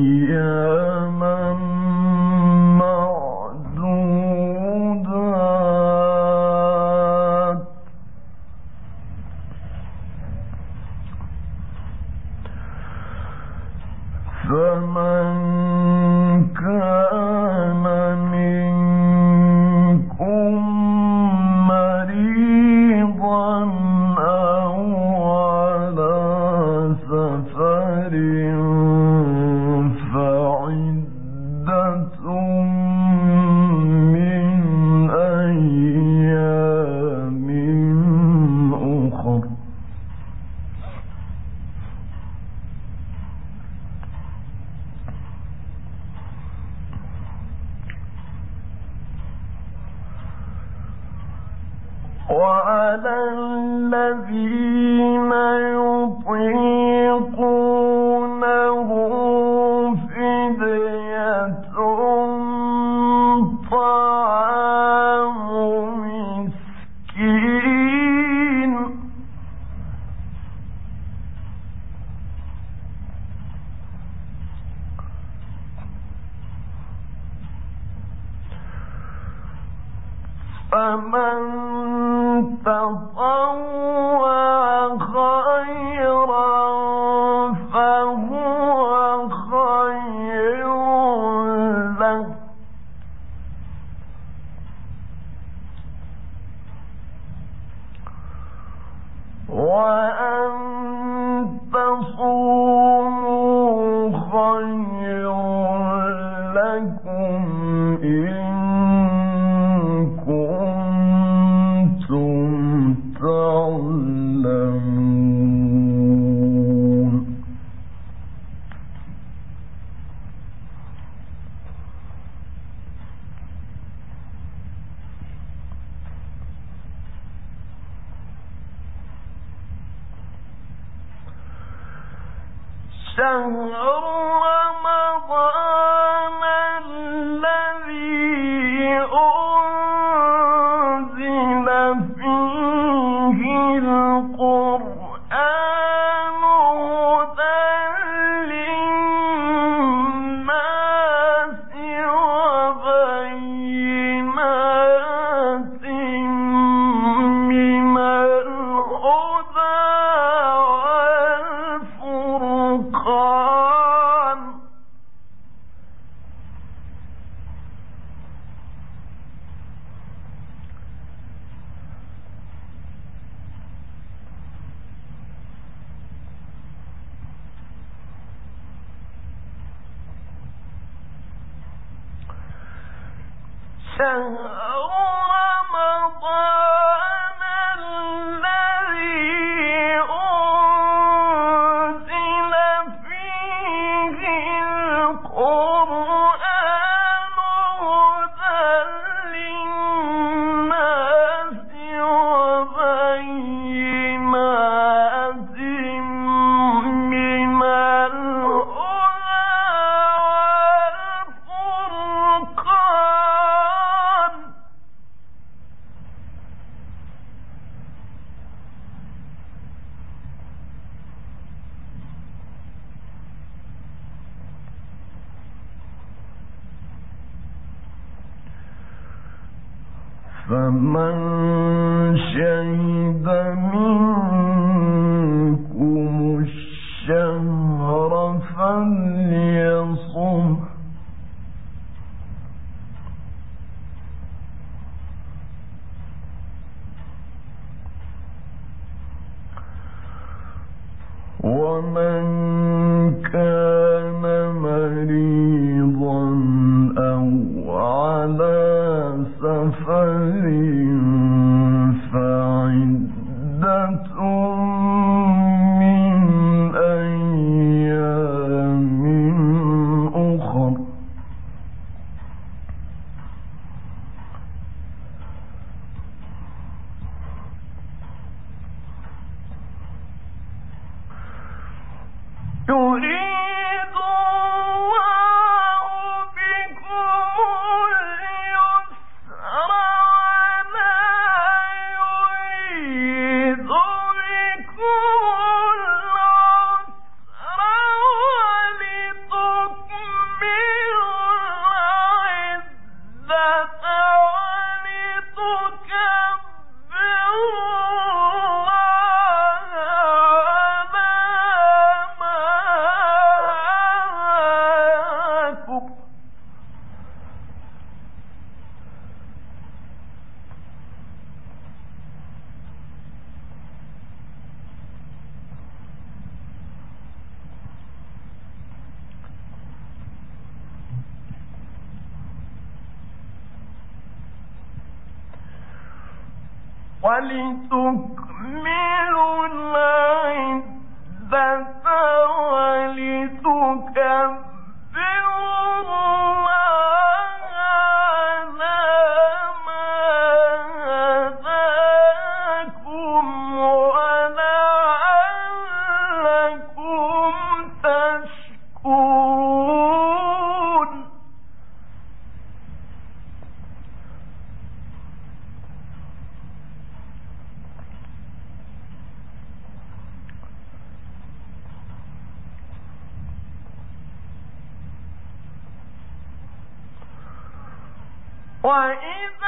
أياما فمن كان شهر 生。فمن شهد تريد ولتكملوا العدة أجيب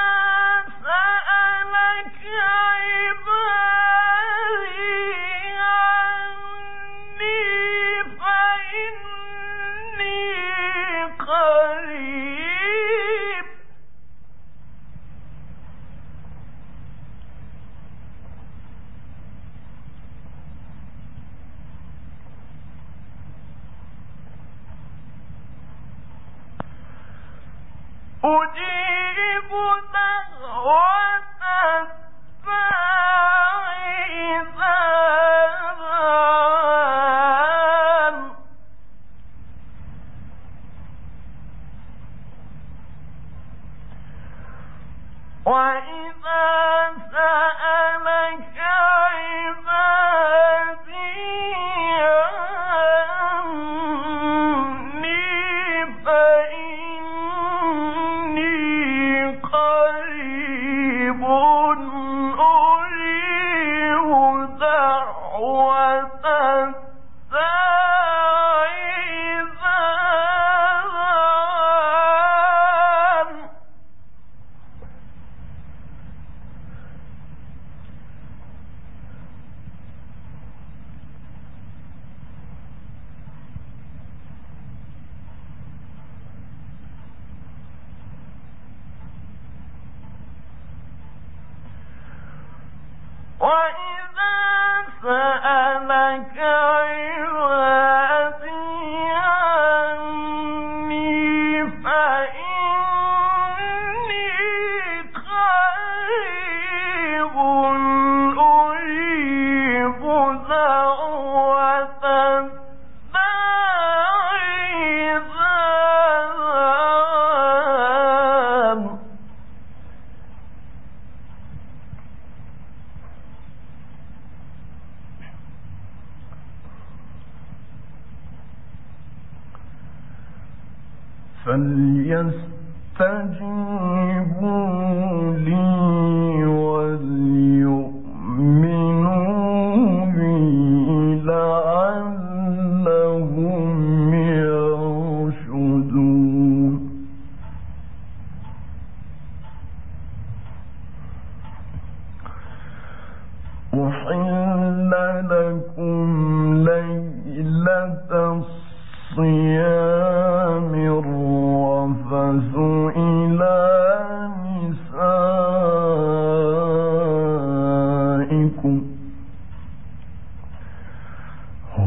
فأ فليستجيبوا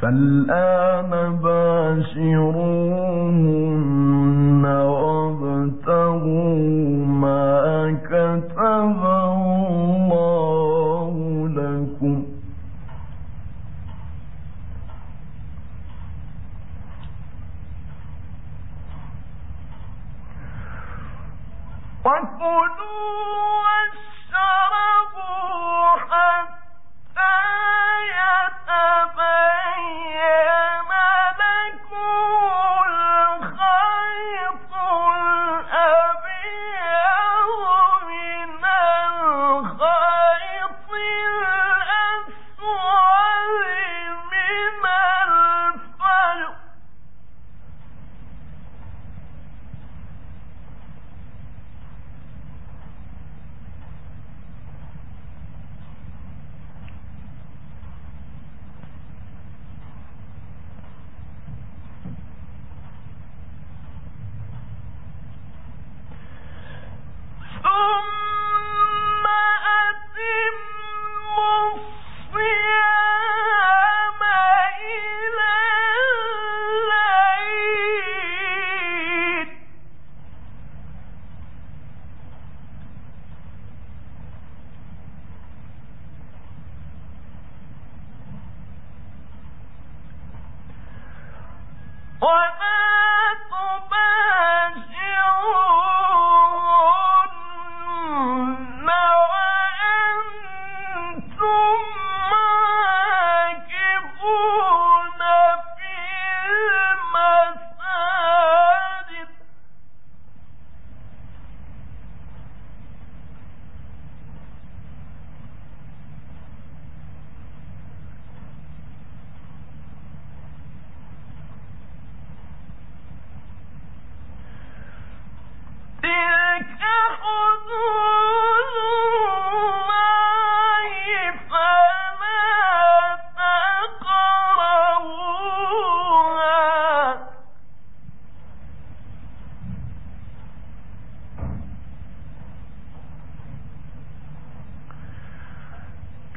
فالآن باشروهن وابتغوا ما كتب الله لكم. وكلوا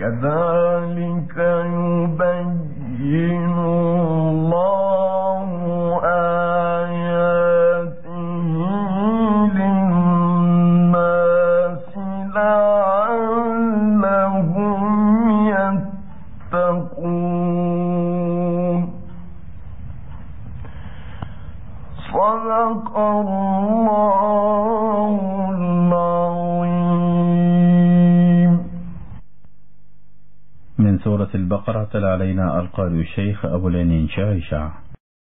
كذلك القارئ الشيخ أبو العنين شاهشة